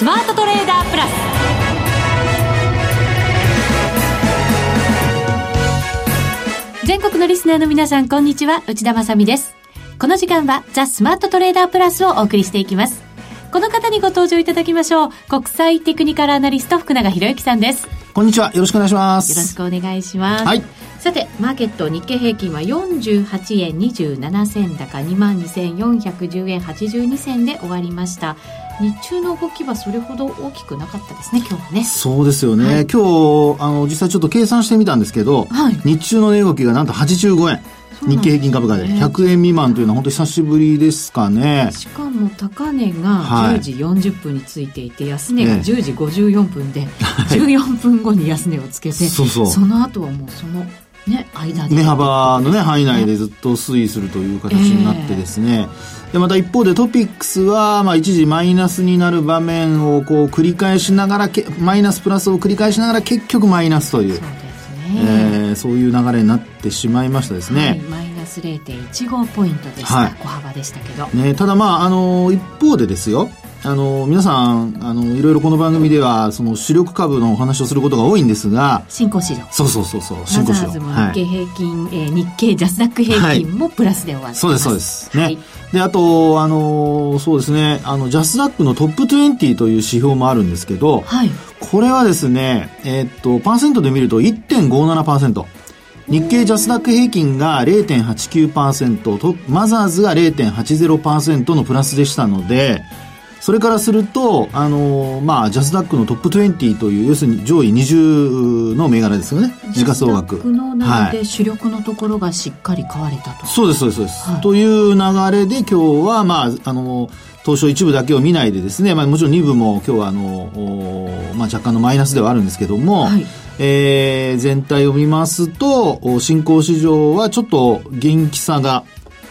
スマートトレーダープラス。全国のリスナーの皆さんこんにちは。内田まさです。この時間はザ・スマートトレーダープラスをお送りしていきます。この方にご登場いただきましょう。国際テクニカルアナリスト福永博之さんです。こんにちは。よろしくお願いします。よろしくお願いします。はい。さてマーケット日経平均は48円27銭高2万2410円82銭で終わりました日中の動きはそれほど大きくなかったですね今日はね。そうですよね、はい、今日あの実際ちょっと計算してみたんですけど、はい、日中の値動きがなんと85円。日経平均株価で100円未満というのは本当に久しぶりですかね。しかも高値が10時40分についていて、安値が10時54分で、14分後に安値をつけて、その後はもうそのね、間で。値幅のね、範囲内でずっと推移するという形になってですね。えー、で、また一方でトピックスは、まあ一時マイナスになる場面をこう繰り返しながら、マイナスプラスを繰り返しながら結局マイナスという。そうですね。えー、そういう流れになってしまいましたですね。はい、マイナス0.15ポイントでした、はい、小幅でしたけど。ね、ただまあ、あの、一方でですよ、あの、皆さん、あの、いろいろこの番組では、その主力株のお話をすることが多いんですが、新興市場。そうそうそうそう、新興市場。日経平均、はい、えー、日経ジャスダック平均もプラスで終わってます、そうです、そうです。ね。はい、で、あと、あの、そうですね、あの、ジャスダックのトップ20という指標もあるんですけど、はい。これはですね、えー、っと、パーセントで見ると1.57%。日経ジャスダック平均が0.89%と、マザーズが0.80%のプラスでしたので、それからすると、あのー、まあ、ジャスダックのトップ20という、要するに上位20の銘柄ですよね。時価総額。ジャスダックの中で主力のところがしっかり買われたと。はい、そうです、そうです、そうです、はい。という流れで今日は、まあ、あのー、東証一部だけを見ないでですね、まあ、もちろん二部も今日はあの、まあ、若干のマイナスではあるんですけども、はい、えー、全体を見ますと、新興市場はちょっと元気さが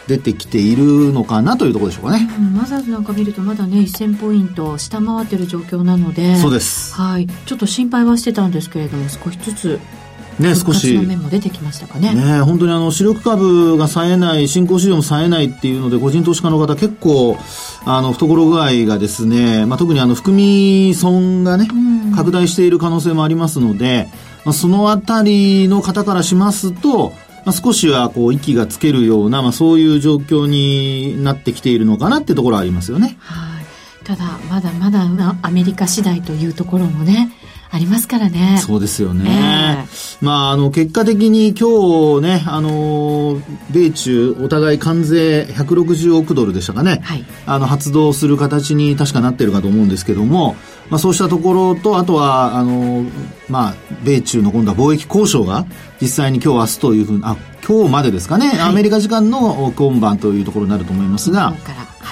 出てきているのかなというところでしょうかね。うん、マザーズなんか見るとまだね1000ポイント下回ってる状況なのでそうですはいちょっと心配はしてたんですけれども少しずつね、少し。の面も出てきましたかね。ね、本当にあの、主力株が冴えない、新興市場も冴えないっていうので、個人投資家の方結構、あの、懐具合がですね、まあ、特にあの、含み損がね、拡大している可能性もありますので、まあ、そのあたりの方からしますと、まあ、少しはこう息がつけるような、まあ、そういう状況になってきているのかなっていうところはありますよね。はい。ただ、まだまだアメリカ次第というところもね、ありますからね。そうですよね。えー、まあ、あの、結果的に今日ね、あの、米中お互い関税160億ドルでしたかね。はい。あの、発動する形に確かなってるかと思うんですけども、まあ、そうしたところと、あとは、あの、まあ、米中の今度は貿易交渉が、実際に今日明日というふうに、あ、今日までですかね、はい、アメリカ時間の今晩というところになると思いますが、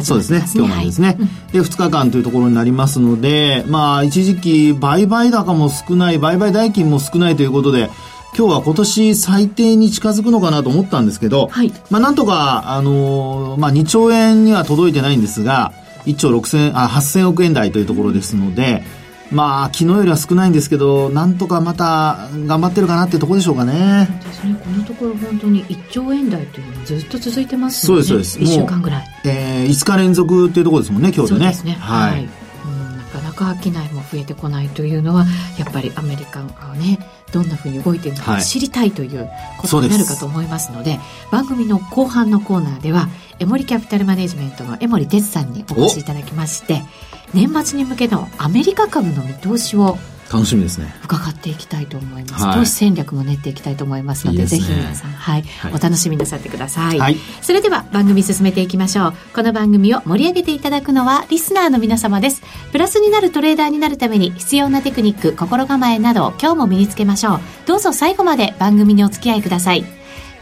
そうですね。今日までですね。はい、で、2日間というところになりますので、まあ、一時期、売買高も少ない、売買代金も少ないということで、今日は今年最低に近づくのかなと思ったんですけど、はい、まあ、なんとか、あのー、まあ、2兆円には届いてないんですが、1兆6000、あ、8000億円台というところですので、まあ、昨日よりは少ないんですけど、なんとかまた頑張ってるかなっていうところでしょうかね。ですね。このところ本当に1兆円台というのはずっと続いてますね。そうです、そうです。1週間ぐらい。えー、5日連続っていうところですもんね、今日でね。そうですね。はい、はいなかなか商いも増えてこないというのはやっぱりアメリカがねどんなふうに動いているのか知りたいということになるかと思いますのではい、番組の後半のコーナーではエモリキャピタルマネジメントの江森哲さんにお越しいただきまして年末に向けのアメリカ株の見通しを楽しみですね。伺っていきたいと思います、はい、投資戦略も練っていきたいと思いますので、ね、ぜひ皆さん、はい、はい、お楽しみなさってください、はい、それでは番組進めていきましょう。この番組を盛り上げていただくのはリスナーの皆様です。プラスになるトレーダーになるために必要なテクニック心構えなど今日も身につけましょう。どうぞ最後まで番組にお付き合いください。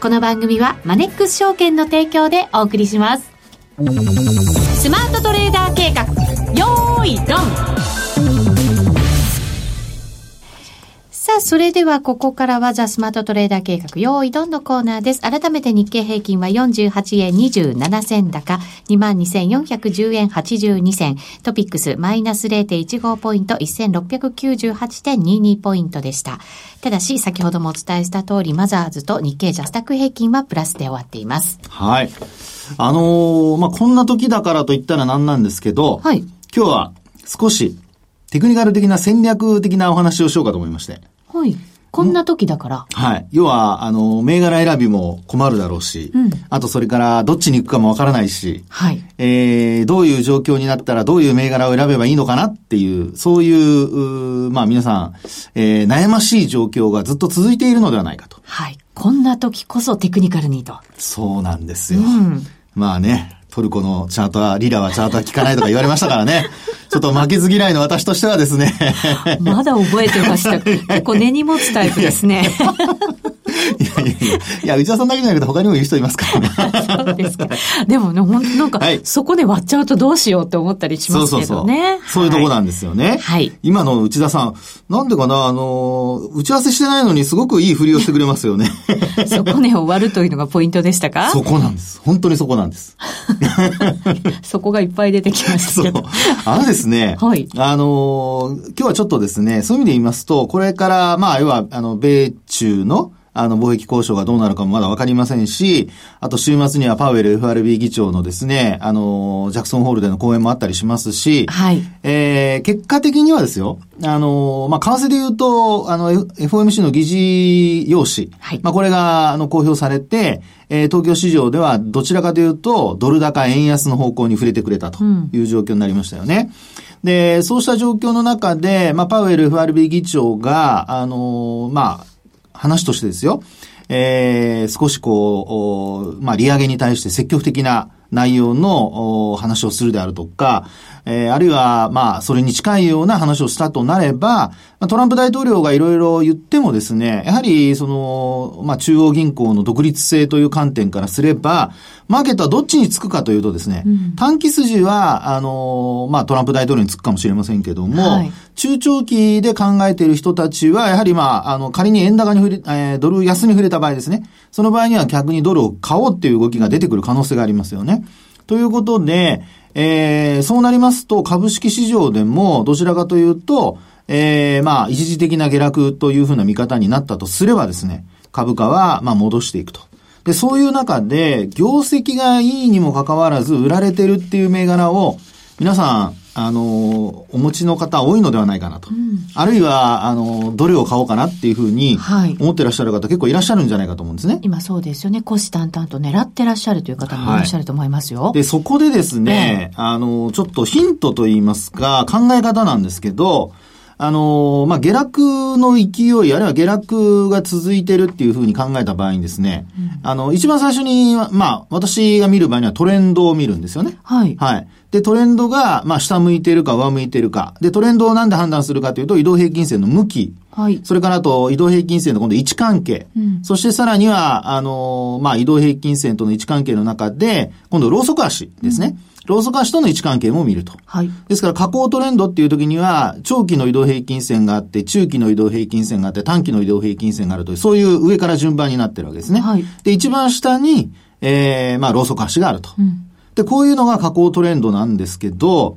この番組はマネックス証券の提供でお送りします。スマートトレーダー計画。よーいドンあ、それではここからはザ・スマートトレーダー計画、用意どんのコーナーです。改めて日経平均は48円27銭高、22,410円82銭。トピックスマイナス0.15ポイント、1698.22ポイントでした。ただし、先ほどもお伝えした通り、マザーズと日経ジャスタック平均はプラスで終わっています。はい。あのー、まあ、こんな時だからと言ったらなんなんですけど、はい。今日は少しテクニカル的な戦略的なお話をしようかと思いまして。はい。こんな時だから。はい。要は、あの、銘柄選びも困るだろうし、うん、あとそれからどっちに行くかもわからないし、はい。えー、どういう状況になったらどういう銘柄を選べばいいのかなっていう、そういう、うまあ皆さん、えー、悩ましい状況がずっと続いているのではないかと。はい。こんな時こそテクニカルにと。そうなんですよ。うん、まあね、トルコのチャートは、リラはチャートは効かないとか言われましたからね。ちょっと負けず嫌いの私としてはですね。まだ覚えてました。結構根に持つタイプですね。いやいやいや、いや、内田さんだけじゃなくて他にもいる人いますからね。そうですか。でもね、ほんなんか、はい、そこで割っちゃうとどうしようって思ったりしますけどね。そうそうそうそういうとこなんですよね。はい。今の内田さん、なんでかな、あの、打ち合わせしてないのにすごくいいふりをしてくれますよね。そこね、終わるというのがポイントでしたか？そこなんです。本当にそこなんです。そこがいっぱい出てきましたけど。あのですね、はい。あの、今日はちょっとですね、そういう意味で言いますと、これから、まあ、要は、あの、米中の、あの、貿易交渉がどうなるかもまだわかりませんし、あと週末にはパウエル FRB 議長のですね、あの、ジャクソンホールでの講演もあったりしますし、はい。えー、結果的にはですよ、あの、まあ、為替で言うと、あの、FOMC の議事要旨、はい。まあ、これが、あの、公表されて、えー、東京市場ではどちらかというと、ドル高円安の方向に触れてくれたという状況になりましたよね。うん、で、そうした状況の中で、まあ、パウエル FRB 議長が、あの、まあ、話としてですよ、えー、少しこう、まあ、利上げに対して積極的な内容の話をするであるとか、えー、あるいは、まあ、それに近いような話をしたとなれば、トランプ大統領がいろいろ言ってもですね、やはり、その、まあ、中央銀行の独立性という観点からすれば、マーケットはどっちにつくかというとですね、うん、短期筋は、あの、まあ、トランプ大統領につくかもしれませんけども、はい、中長期で考えている人たちは、やはりまあ、あの、仮に円高に触れ、えー、ドル安に触れた場合ですね、その場合には逆にドルを買おうっていう動きが出てくる可能性がありますよね。ということで、えー、そうなりますと、株式市場でも、どちらかというと、えー、まあ、一時的な下落というふうな見方になったとすればですね、株価は、まあ、戻していくと。で、そういう中で、業績がいいにもかかわらず、売られてるっていう銘柄を、皆さん、あの、お持ちの方多いのではないかなと。うん、あるいは、あの、どれを買おうかなっていうふうに、思ってらっしゃる方、結構いらっしゃるんじゃないかと思うんですね。今そうですよね。虎視眈々と狙ってらっしゃるという方もいらっしゃると思いますよ。はい、で、そこでですね、えー、あの、ちょっとヒントといいますか、考え方なんですけど、あの、まあ、下落の勢い、あるいは下落が続いてるっていうふうに考えた場合にですね、うん、あの、一番最初に、まあ、私が見る場合にはトレンドを見るんですよね。はい。はい。で、トレンドが、まあ、下向いてるか上向いてるか。で、トレンドをなんで判断するかというと、移動平均線の向き。はい。それからあと、移動平均線の今度位置関係。うん、そしてさらには、あの、まあ、移動平均線との位置関係の中で、今度、ローソク足ですね。うんローソク足との位置関係も見ると。はい。ですから、下降トレンドっていう時には、長期の移動平均線があって、中期の移動平均線があって、短期の移動平均線があるという、そういう上から順番になってるわけですね。はい。で、一番下に、えー、まあ、ローソク足があると。うん、で、こういうのが下降トレンドなんですけど、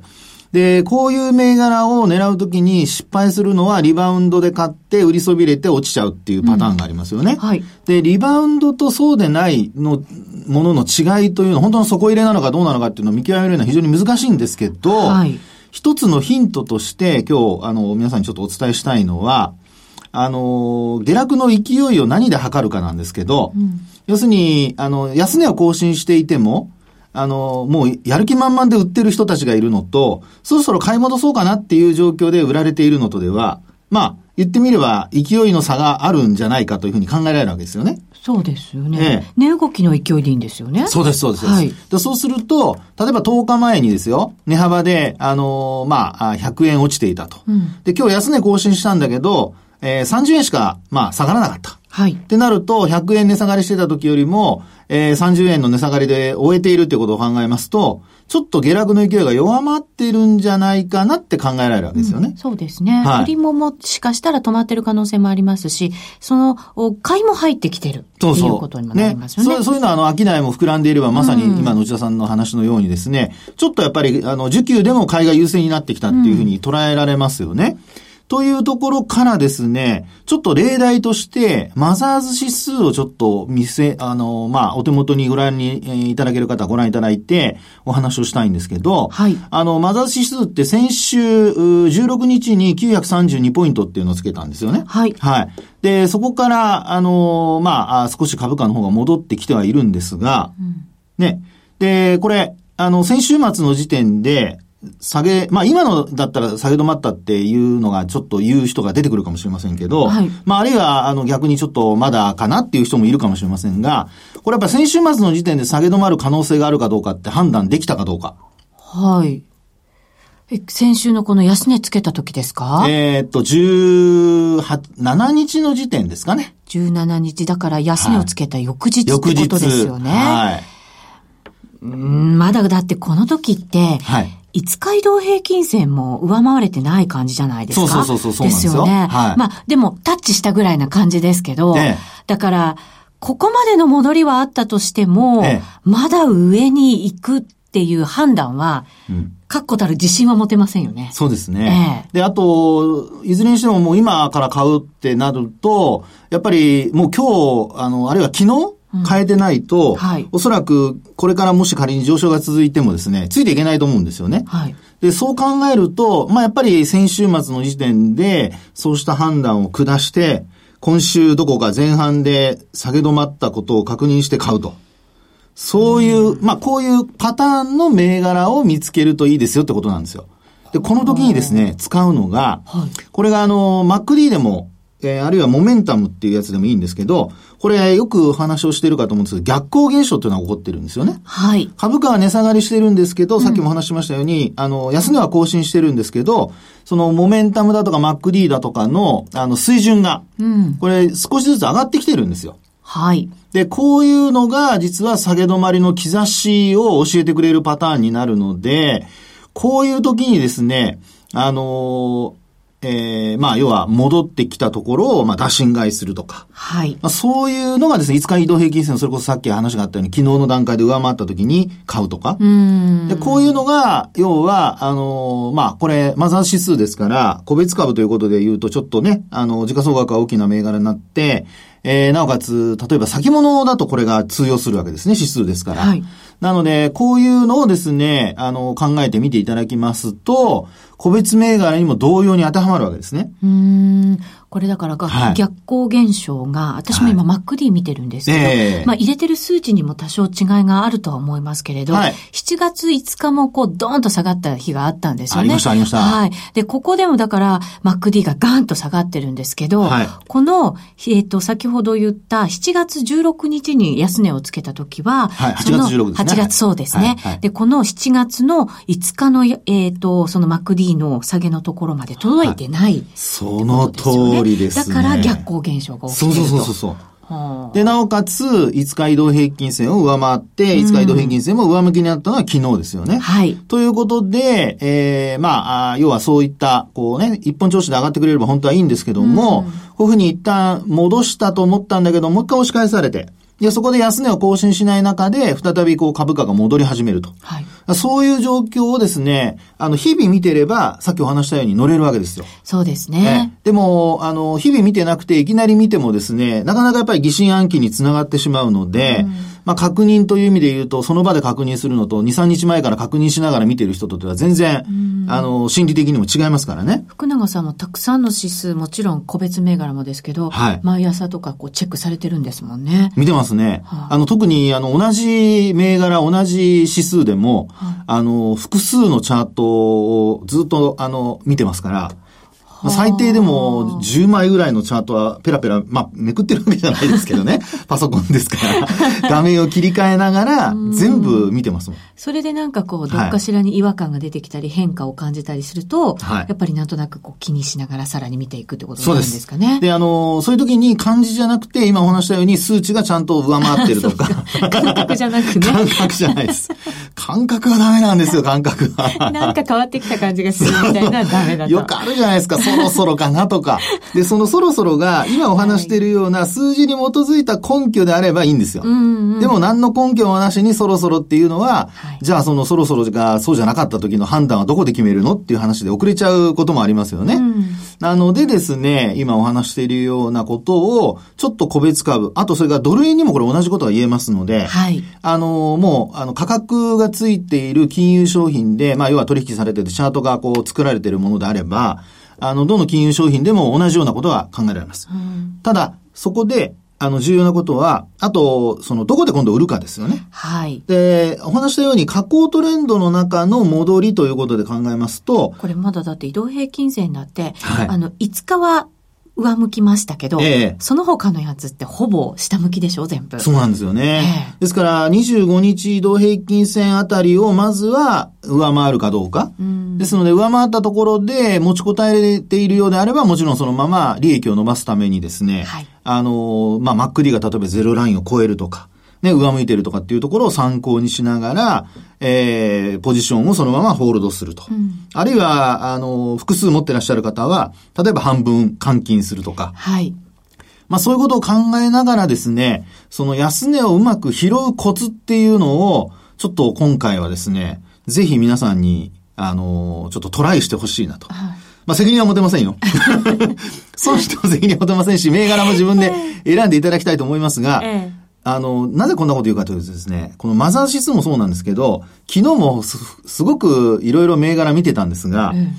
で、こういう銘柄を狙うときに失敗するのはリバウンドで買って売りそびれて落ちちゃうっていうパターンがありますよね。うん、はい。で、リバウンドとそうでないの、ものの違いというのは本当の底入れなのかどうなのかっていうのを見極めるのは非常に難しいんですけど、はい。一つのヒントとして今日、あの、皆さんにちょっとお伝えしたいのは、あの、下落の勢いを何で測るかなんですけど、うん、要するに、あの、安値を更新していても、あの、もうやる気満々で売ってる人たちがいるのと、そろそろ買い戻そうかなっていう状況で売られているのとでは、まあ、言ってみれば勢いの差があるんじゃないかというふうに考えられるわけですよね。そうですよね。ええ、値動きの勢いでいいんですよね。そうです、そうです。はい、でそうすると、例えば10日前にですよ、値幅で、あのー、まあ、100円落ちていたと。うん、で、今日安値更新したんだけど、えー、30円しか、まあ、下がらなかった。はい。ってなると、100円値下がりしてた時よりも、えー、30円の値下がりで終えているっていうことを考えますと、ちょっと下落の勢いが弱まってるんじゃないかなって考えられるわけですよね。うん、そうですね。はい。売りももしかしたら止まってる可能性もありますし、その、買いも入ってきてるっていうことにもなりますよね。そうそういうのは、あの、商いも膨らんでいれば、まさに今の内田さんの話のようにですね、うん、ちょっとやっぱり、あの、需給でも買いが優勢になってきたっていうふうに捉えられますよね。うんというところからですね、ちょっと例題として、マザーズ指数をちょっと見せ、あの、まあ、お手元にご覧にいただける方はご覧いただいて、お話をしたいんですけど、はい。あの、マザーズ指数って先週、16日に932ポイントっていうのをつけたんですよね。はい。はい。で、そこから、あの、まあ、少し株価の方が戻ってきてはいるんですが、うん、ね。で、これ、あの、先週末の時点で、下げ、まあ今のだったら下げ止まったっていうのがちょっと言う人が出てくるかもしれませんけど、はい、まああるいはあの逆にちょっとまだかなっていう人もいるかもしれませんが、これやっぱ先週末の時点で下げ止まる可能性があるかどうかって判断できたかどうか。はい。え、先週のこの安値つけた時ですか？えー、っと、18、7日の時点ですかね。17日だから安値をつけた翌日ってことですよね。はい。うんまだだってこの時って、はい。5日移動平均線も上回れてない感じじゃないですか？そうそうそうそうですよね。はい、まあ、でもタッチしたぐらいな感じですけど、ええ、だから、ここまでの戻りはあったとしても、え、まだ上に行くっていう判断は、うん確固たる自信は持てませんよね。そうですね。ええ、で、あと、いずれにしてももう今から買うってなると、やっぱりもう今日、あの、あるいは昨日変えてないと、うんはい、おそらくこれからもし仮に上昇が続いてもですね、ついていけないと思うんですよね。はい、で、そう考えると、まあやっぱり先週末の時点で、そうした判断を下して、今週どこか前半で下げ止まったことを確認して買うと。そういう、まあこういうパターンの銘柄を見つけるといいですよってことなんですよ。で、この時にですね、使うのが、これがあの、MacD でもえー、あるいはモメンタムっていうやつでもいいんですけど、これよく話をしてるかと思うんですけど、逆行現象っていうのが起こってるんですよね。はい。株価は値下がりしてるんですけど、さっきも話しましたように、あの、安値は更新してるんですけど、そのモメンタムだとか MacD だとかの、あの、水準が、うん、これ少しずつ上がってきてるんですよ。はい。で、こういうのが実は下げ止まりの兆しを教えてくれるパターンになるので、こういう時にですね、あのえー、まあ、要は戻ってきたところを、まあ、打診買いするとか。はい。まあ、そういうのがですね、5日移動平均線、それこそさっき話があったように、昨日の段階で上回った時に買うとか。うん。で、こういうのが、要は、あのー、まあ、これ、マザー指数ですから、個別株ということで言うと、ちょっとね、あの、時価総額が大きな銘柄になって、えー、なおかつ、例えば先物だとこれが通用するわけですね、指数ですから。はい。なので、こういうのをですね、あの、考えてみていただきますと、個別銘柄にも同様に当てはまるわけですね。うん。これだからが、はい、逆行現象が、私も今 MacD 見てるんですけど、はいえー、まあ入れてる数値にも多少違いがあるとは思いますけれど、はい、7月5日もこうドーンと下がった日があったんですよね。ありました、ありました。はい。で、ここでもだから MacD がガーンと下がってるんですけど、はい、この、えっ、ー、と、先ほど言った7月16日に安値をつけた時は、はい、8月16日、ね。8月そうですね。はいはい、で、この7月の5日の、えっ、ー、と、その MacD の下げのところまで届いてない、ね、その通りですね。だから逆行現象が起きてると。そうそうそうそう。で、なおかつ、5日移動平均線を上回って、5日移動平均線も上向きになったのは昨日ですよね。はい。ということで、えー、まあ、要はそういった、こうね、一本調子で上がってくれれば本当はいいんですけども、こういうふうに一旦戻したと思ったんだけど、もう一回押し返されて、で、そこで安値を更新しない中で、再びこう株価が戻り始めると。はい。そういう状況をですね、あの、日々見てれば、さっきお話したように乗れるわけですよ。そうですね。でも、あの、日々見てなくて、いきなり見てもですね、なかなかやっぱり疑心暗鬼につながってしまうので、うんまあ、確認という意味で言うと、その場で確認するのと、2、3日前から確認しながら見てる人とでは全然、あの、心理的にも違いますからね。福永さんもたくさんの指数、もちろん個別銘柄もですけど、はい、毎朝とかこうチェックされてるんですもんね。見てますね。はあ、あの、特に、あの、同じ銘柄、同じ指数でも、はあ、あの、複数のチャートをずっと、あの、見てますから、まあ、最低でも10枚ぐらいのチャートはペラペラ、まあ、めくってるわけじゃないですけどね。パソコンですから。画面を切り替えながら全部見てますもん。それでなんかこう、どっかしらに違和感が出てきたり、変化を感じたりすると、はい、やっぱりなんとなくこう気にしながらさらに見ていくってことになるんですかね。であの、そういう時に漢字じゃなくて、今お話したように数値がちゃんと上回ってるとか。感覚じゃなくね。感覚じゃないです。感覚はダメなんですよ、感覚は。なんか変わってきた感じがするみたいなダメだと。よくあるじゃないですか。そろそろかなとか。で、そのそろそろが、今お話しているような数字に基づいた根拠であればいいんですよ。でも何の根拠もなしにそろそろっていうのは、はい、じゃあそのそろそろがそうじゃなかった時の判断はどこで決めるのっていう話で遅れちゃうこともありますよね。なのでですね、今お話しているようなことを、ちょっと個別株、あとそれがドル円にもこれ同じことが言えますので、はい、あの、もう、あの、価格がついている金融商品で、まあ、要は取引されててチャートがこう作られているものであれば、あの、どの金融商品でも同じようなことが考えられます。うん、ただ、そこで、あの、重要なことは、あと、その、どこで今度売るかですよね。はい。で、お話したように、下降トレンドの中の戻りということで考えますと。これまだだって移動平均線になって、はい、あの、5日は上向きましたけど、ええ、その他のやつってほぼ下向きでしょ、全部。そうなんですよね。え、ですから、25日移動平均線あたりをまずは上回るかどうか。うん、ですので、上回ったところで持ちこたえているようであれば、もちろんそのまま利益を伸ばすためにですね、はい、あの、まあ、MacD が例えばゼロラインを超えるとか、ね、上向いてるとかっていうところを参考にしながら、えー、ポジションをそのままホールドすると。うん、あるいは、あの、複数持ってらっしゃる方は、例えば半分換金するとか。はい。まあそういうことを考えながらですね、その安値をうまく拾うコツっていうのを、ちょっと今回はですね、ぜひ皆さんに、あの、ちょっとトライしてほしいなと。はいまあ責任は持てませんよ。損しても責任は持てませんし、銘柄も自分で選んでいただきたいと思いますが、ええ、あの、なぜこんなこと言うかというとですね、このマザー指数もそうなんですけど、昨日もすごくいろいろ銘柄見てたんですが、うん、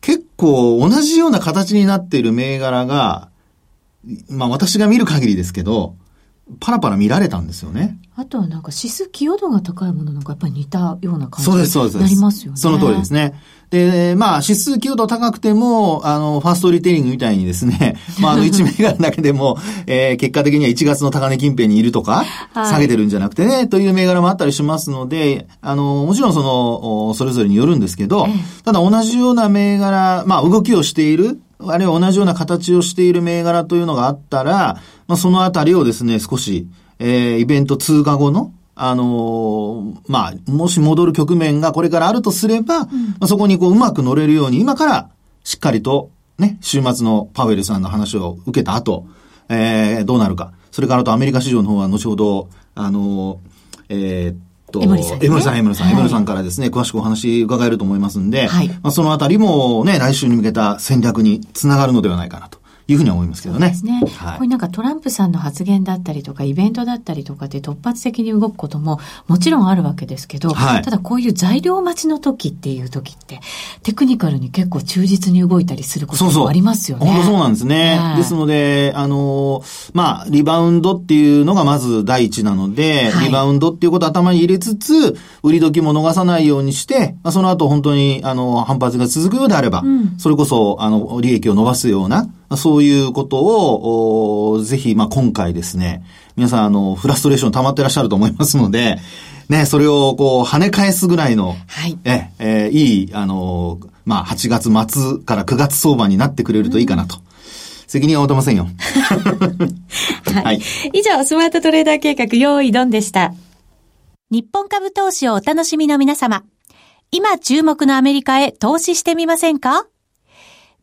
結構同じような形になっている銘柄が、まあ私が見る限りですけど、パラパラ見られたんですよね。あとはなんか指数寄与度が高いものなんかやっぱり似たような感じになりますよね。その通りですね。で、まあ、指数寄与度高くても、あの、ファーストリテイリングみたいにですね、まあ、あの、1銘柄だけでも、えー、結果的には1月の高値近辺にいるとか、はい、下げてるんじゃなくてね、という銘柄もあったりしますので、あの、もちろんその、それぞれによるんですけど、ただ同じような銘柄、まあ、動きをしている、あるいは同じような形をしている銘柄というのがあったら、まあ、そのあたりをですね、少し、えー、イベント通過後の、あのー、まあ、もし戻る局面がこれからあるとすれば、うん、まあ、そこにこううまく乗れるように、今からしっかりと、ね、週末のパウエルさんの話を受けた後、えー、どうなるか。それからとアメリカ市場の方は後ほど、あのー、えー、と、エムリさん、ね、エムリさん、エムリさん、エムリさんからですね、詳しくお話伺えると思いますんで、はい、まあ、そのあたりもね、来週に向けた戦略につながるのではないかなと。いうふうに思いますけどね。そうですね。はい、これなんかトランプさんの発言だったりとか、イベントだったりとかで突発的に動くことももちろんあるわけですけど、はい、ただこういう材料待ちの時っていう時って、テクニカルに結構忠実に動いたりすることもありますよね。そうそう本当そうなんですね。はい、ですので、あの、まあ、リバウンドっていうのがまず第一なので、リバウンドっていうことを頭に入れつつ、売り時も逃さないようにして、まあ、その後本当に、あの、反発が続くようであれば、うん、それこそ、あの、利益を伸ばすような、そういうことを、ぜひ、まあ、今回ですね、皆さん、あの、フラストレーション溜まってらっしゃると思いますので、ね、それを、こう、跳ね返すぐらいの、はい。え、えー、いい、あの、まあ、8月末から9月相場になってくれるといいかなと。うん、責任は負てませんよ。はい、はい。以上、スマートトレーダー計画、用意ドンでした。日本株投資をお楽しみの皆様。今注目のアメリカへ投資してみませんか？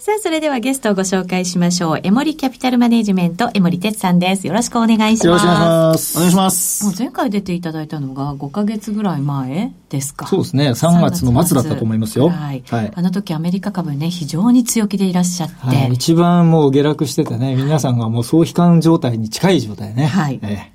さあ、それではゲストをご紹介しましょう。エモリキャピタルマネジメント、エモリ哲さんです。よろしくお願いします。よろしくお願いします。お願いします。もう前回出ていただいたのが5か月ぐらい前ですか。そうですね。3月の末だったと思いますよ。はい。はい、あの時アメリカ株ね、非常に強気でいらっしゃって。はい、一番もう下落しててね、皆さんがもう総悲観状態に近い状態ね。はい。え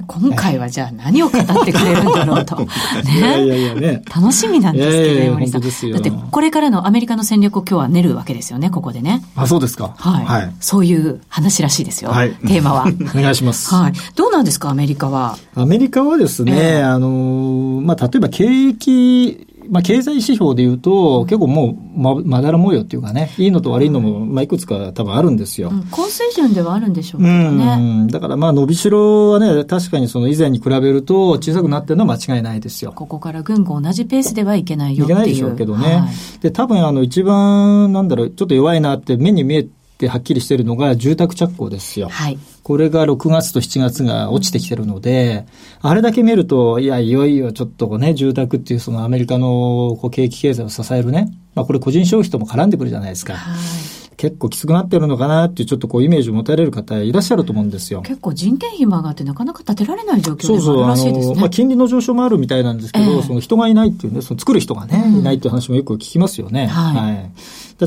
ー今回はじゃあ何を語ってくれるんだろうと。ね。いやいやいやね。楽しみなんですけど、山さん。だってこれからのアメリカの戦略を今日は練るわけですよね、ここでね。あ、そうですか。はい。はい、そういう話らしいですよ。はい。テーマは。お願いします。はい。どうなんですか、アメリカは。アメリカはですね、えー、あの、まあ、例えば景気、まあ、経済指標でいうと、結構もうま、まだら模様っていうかね、いいのと悪いのも、まあ、いくつか多分あるんですよ。うん、高水準ではあるんでしょうけどね。うん、だからまあ、伸びしろはね、確かにその以前に比べると小さくなってるのは間違いないですよ。ここからぐんぐん同じペースではいけないよっていう。いけないでしょうけどね。はい、で、多分あの、一番、なんだろう、ちょっと弱いなって目に見えてはっきりしてるのが住宅着工ですよ。はい。これが6月と7月が落ちてきてるので、あれだけ見ると、いや、いよいよちょっとね、住宅っていうそのアメリカのこう景気経済を支えるね、まあこれ個人消費とも絡んでくるじゃないですか。はい結構きつくなってるのかなっていうちょっとこうイメージを持たれる方いらっしゃると思うんですよ。結構人件費も上がってなかなか建てられない状況でもあるらしいですね。そうそう、まあ、金利の上昇もあるみたいなんですけど、えー、その人がいないっていうね、その作る人がね、うん、いないっていう話もよく聞きますよね。はい。はい、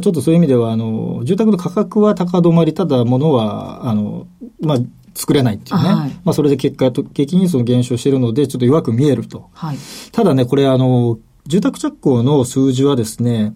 ちょっとそういう意味では、あの、住宅の価格は高止まり、ただ物は、あの、まあ、作れないっていうね。はい、まあ、それで結果的にその減少しているので、ちょっと弱く見えると。はい、ただね、これあの、住宅着工の数字はですね、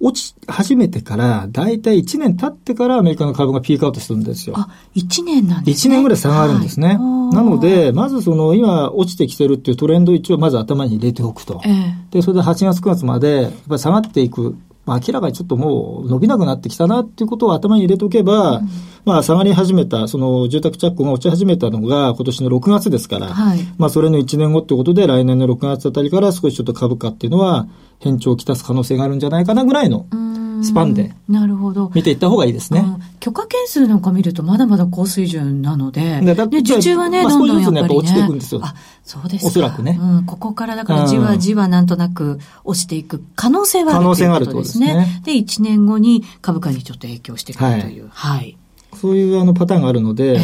落ち始めてから、だいたい1年経ってからアメリカの株がピークアウトするんですよ。あ、1年なんですね。1年ぐらい差があるんですね。はい、なので、まずその今落ちてきてるっていうトレンド一応まず頭に入れておくと。えー、で、それで8月9月までやっぱり下がっていくまあ、明らかにちょっともう伸びなくなってきたなっていうことを頭に入れておけば、うん、まあ、下がり始めた、その住宅着工が落ち始めたのが今年の6月ですから、はい、まあ、それの1年後ってことで、来年の6月あたりから少しちょっと株価っていうのは変調をきたす可能性があるんじゃないかなぐらいの。うんスパンでなるほど見ていった方がいいですね。許可件数なんか見るとまだまだ高水準なので、で受注はね、どんどんやっぱり、ね、落ちていくんですよ。あ、そうですおそらくね、うん。ここからだからじわじわなんとなく落ちていく可能性はあるということですね。で、1年後に株価にちょっと影響してくるという。はい、はいそういうあのパターンがあるので、えー、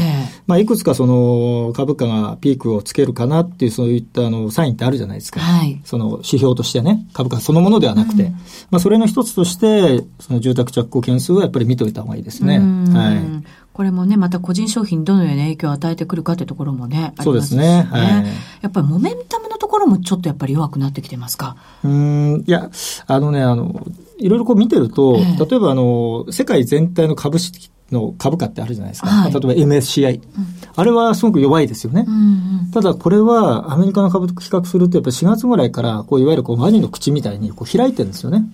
まあ、いくつかその株価がピークをつけるかなっていうそういったあのサインってあるじゃないですか。はい、その指標としてね、株価そのものではなくて、うん、まあ、それの一つとして、その住宅着工件数はやっぱり見ておいた方がいいですね。はい。これもね、また個人商品どのような影響を与えてくるかというところもね、そうですね。はい、やっぱりモメンタムのところもちょっとやっぱり弱くなってきてますか？うん、いや、あのね、あの、いろいろこう見てると、えー、例えばあの、世界全体の株式の株価ってあるじゃないですか。はい、例えば MSCI、うん、あれはすごく弱いですよね。うんうん、ただこれはアメリカの株と比較するとやっぱり4月ぐらいからこういわゆるこうワニの口みたいにこう開いてるんですよね。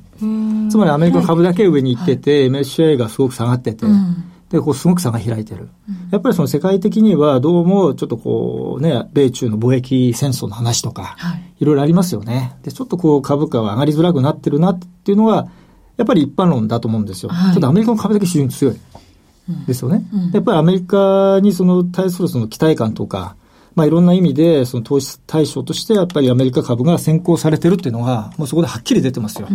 つまりアメリカの株だけ上に行ってて、はい、MSCI がすごく下がってて、うん、で、こうすごく差が開いてる。やっぱりその世界的にはどうもちょっとこうね、米中の貿易戦争の話とか、はい、いろいろありますよね。で、ちょっとこう株価は上がりづらくなってるなっていうのは、やっぱり一般論だと思うんですよ。はい、ただアメリカの株だけ非常に強い。ですよね。うん、やっぱりアメリカにその対するその期待感とか、まあいろんな意味でその投資対象としてやっぱりアメリカ株が先行されてるっていうのがもうそこではっきり出てますよ。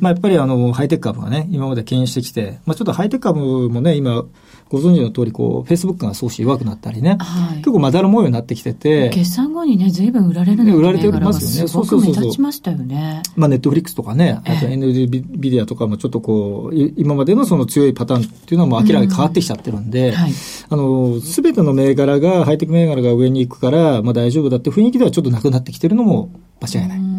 まあやっぱりあのハイテク株がね今まで牽引してきて、まあちょっとハイテク株もね今ご存知の通り、こう、フェイスブックが少し弱くなったりね、はい、結構まだら模様になってきてて。決算後にね、随分売られるの売られてますよね。そうそうそう。目立ちましたよね。まあ、ネットフリックスとかね、あと NVIDIA とかもちょっとこう、今までのその強いパターンっていうのはもう明らかに変わってきちゃってるんで、うんはい、あの、すべての銘柄が、ハイテク銘柄が上に行くから、まあ大丈夫だって雰囲気ではちょっとなくなってきてるのも間違いない。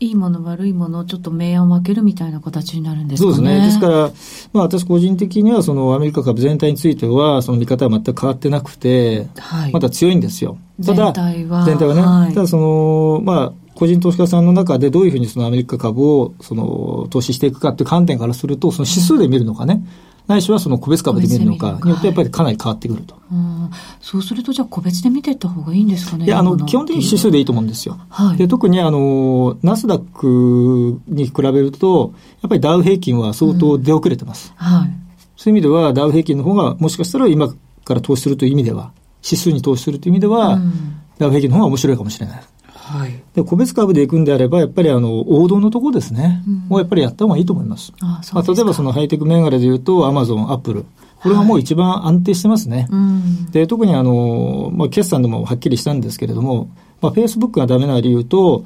いいもの悪いものをちょっと明暗分けるみたいな形になるんですかね。そうですね。ですから、まあ私個人的にはそのアメリカ株全体については、その見方は全く変わってなくて、はい、まだ強いんですよ。ただ、全体は。全体はね。はい、ただその、まあ、個人投資家さんの中でどういうふうにそのアメリカ株をその投資していくかっていう観点からすると、その指数で見るのかね、ないしはその個別株で見るのかによってやっぱりかなり変わってくると。うん、そうするとじゃあ個別で見ていった方がいいんですかねいや、あの、基本的に指数でいいと思うんですよ。はい、で特にあの、ナスダックに比べると、やっぱりダウ平均は相当出遅れてます。うん、はい。そういう意味ではダウ平均の方がもしかしたら今から投資するという意味では、指数に投資するという意味では、うん、ダウ平均の方が面白いかもしれない。はい、で個別株でいくんであれば、やっぱりあの王道のところですね、うん、をやっぱりやった方がいいと思います。ああまあ、例えばそのハイテク銘柄でいうと、アマゾン、アップル、これはもう一番安定してますね。はい、で特にあの、まあ、決算でもはっきりしたんですけれども、まあ、フェイスブックがダメな理由と、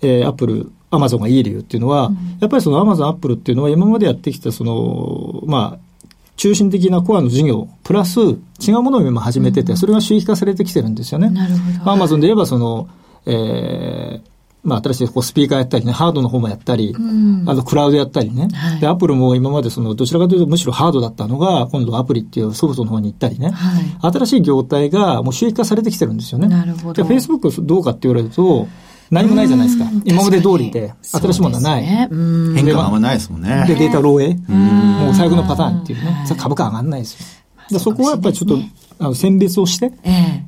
えー、アップル、アマゾンがいい理由っていうのは、うん、やっぱりそのアマゾン、アップルっていうのは今までやってきたその、まあ、中心的なコアの事業、プラス違うものを今始めてて、それが収益化されてきてるんですよね。なるほど。アマゾンで言えばその、えー、まあ、新しいこうスピーカーやったりね、ハードの方もやったり、うん、あとクラウドやったりね。はい、で、アップルも今までその、どちらかというとむしろハードだったのが、今度アプリっていうソフトの方に行ったりね。はい、新しい業態がもう収益化されてきてるんですよね。なるほど。で、Facebook どうかって言われると、何もないじゃないですか。今まで通りで、新しいものはない。ね、変化があんまないですもんね。で、データ漏洩。もう最後のパターンっていうね。株価上がんないですよ。でそこはやっぱりちょっと、あの選別をして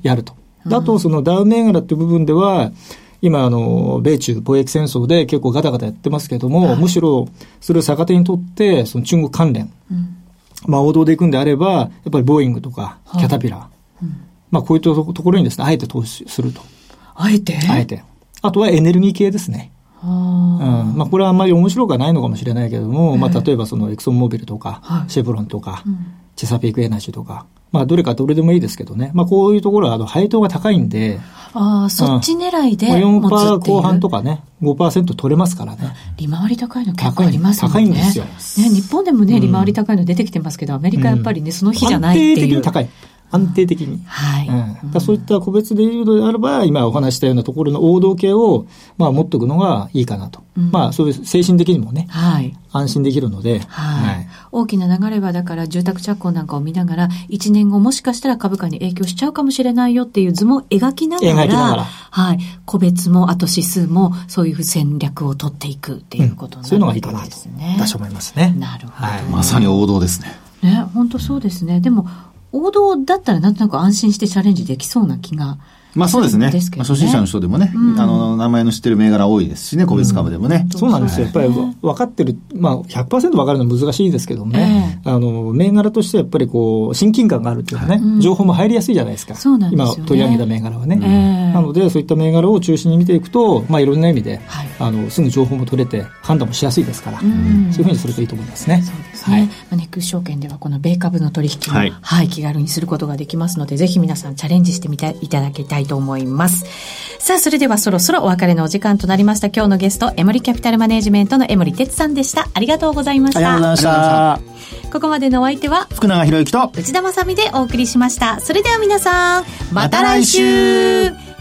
やると。あと、そのダウ銘柄っていう部分では、今、あの、米中貿易戦争で結構ガタガタやってますけれども、はい、むしろ、それを逆手にとって、その中国関連、うん、まあ、王道でいくんであれば、やっぱりボーイングとか、キャタピラー、はいうん、まあ、こういったところにですね、あえて投資すると。あえて？あえて。あとはエネルギー系ですね。うん、まあ、これはあんまり面白くはないのかもしれないけれども、まあ、例えばそのエクソンモービルとか、はい、シェブロンとか、うん、チェサピークエナジーとか、まあ、どれかどれでもいいですけどね。まあ、こういうところは、あの、配当が高いんで。ああ、そっち狙いで持つっていう。4%後半とかね、5%取れますからね。利回り高いの結構ありますもんね。高いんですよ。ね、日本でもね、利回り高いの出てきてますけど、アメリカやっぱりね、その日じゃないっていう。安定的に高い。安定的に。はい。うん、そういった個別で言うのであれば、今お話したようなところの王道系を、まあ、持っておくのがいいかなと。うん、まあ、そういう精神的にもね、はい、安心できるので、はい、はい。大きな流れは、だから住宅着工なんかを見ながら、1年後もしかしたら株価に影響しちゃうかもしれないよっていう図も描きながら、描きながらはい。個別も、あと指数も、そういう戦略を取っていくっていうことなんですね、うん。そういうのがいいかなと、私は思いますね。なるほど、はい。まさに王道ですね。ね、本当そうですね。でも、王道だったらなんとなく安心してチャレンジできそうな気がまあそうですね。すね。まあ、初心者の人でもね、うん、あの、名前の知ってる銘柄多いですしね、個別株でもね。うん、そうなんですよ。やっぱり分かってる、まあ100%分かるのは難しいですけどもね、えー、あの、銘柄としてやっぱりこう、親近感があるっていうかね、はい、情報も入りやすいじゃないですか。そうなんですよ、ね、今取り上げた銘柄はね。えー、なので、そういった銘柄を中心に見ていくと、まあいろんな意味で、はい、あの、すぐ情報も取れて、判断もしやすいですから、そういうふうにするといいと思いますね。そうですね。はい、まあ、ネックス証券ではこの米株の取引も、はい、はい、気軽にすることができますので、ぜひ皆さんチャレンジしてみていただきたいと思います。。さあ、それではそろそろお別れのお時間となりました。今日のゲスト、エモリキャピタルマネジメントの江森哲さんでした。ありがとうございました。ありがとうございました。ここまでのお相手は、福永博之と内田まさでお送りしました。それでは皆さん、また来週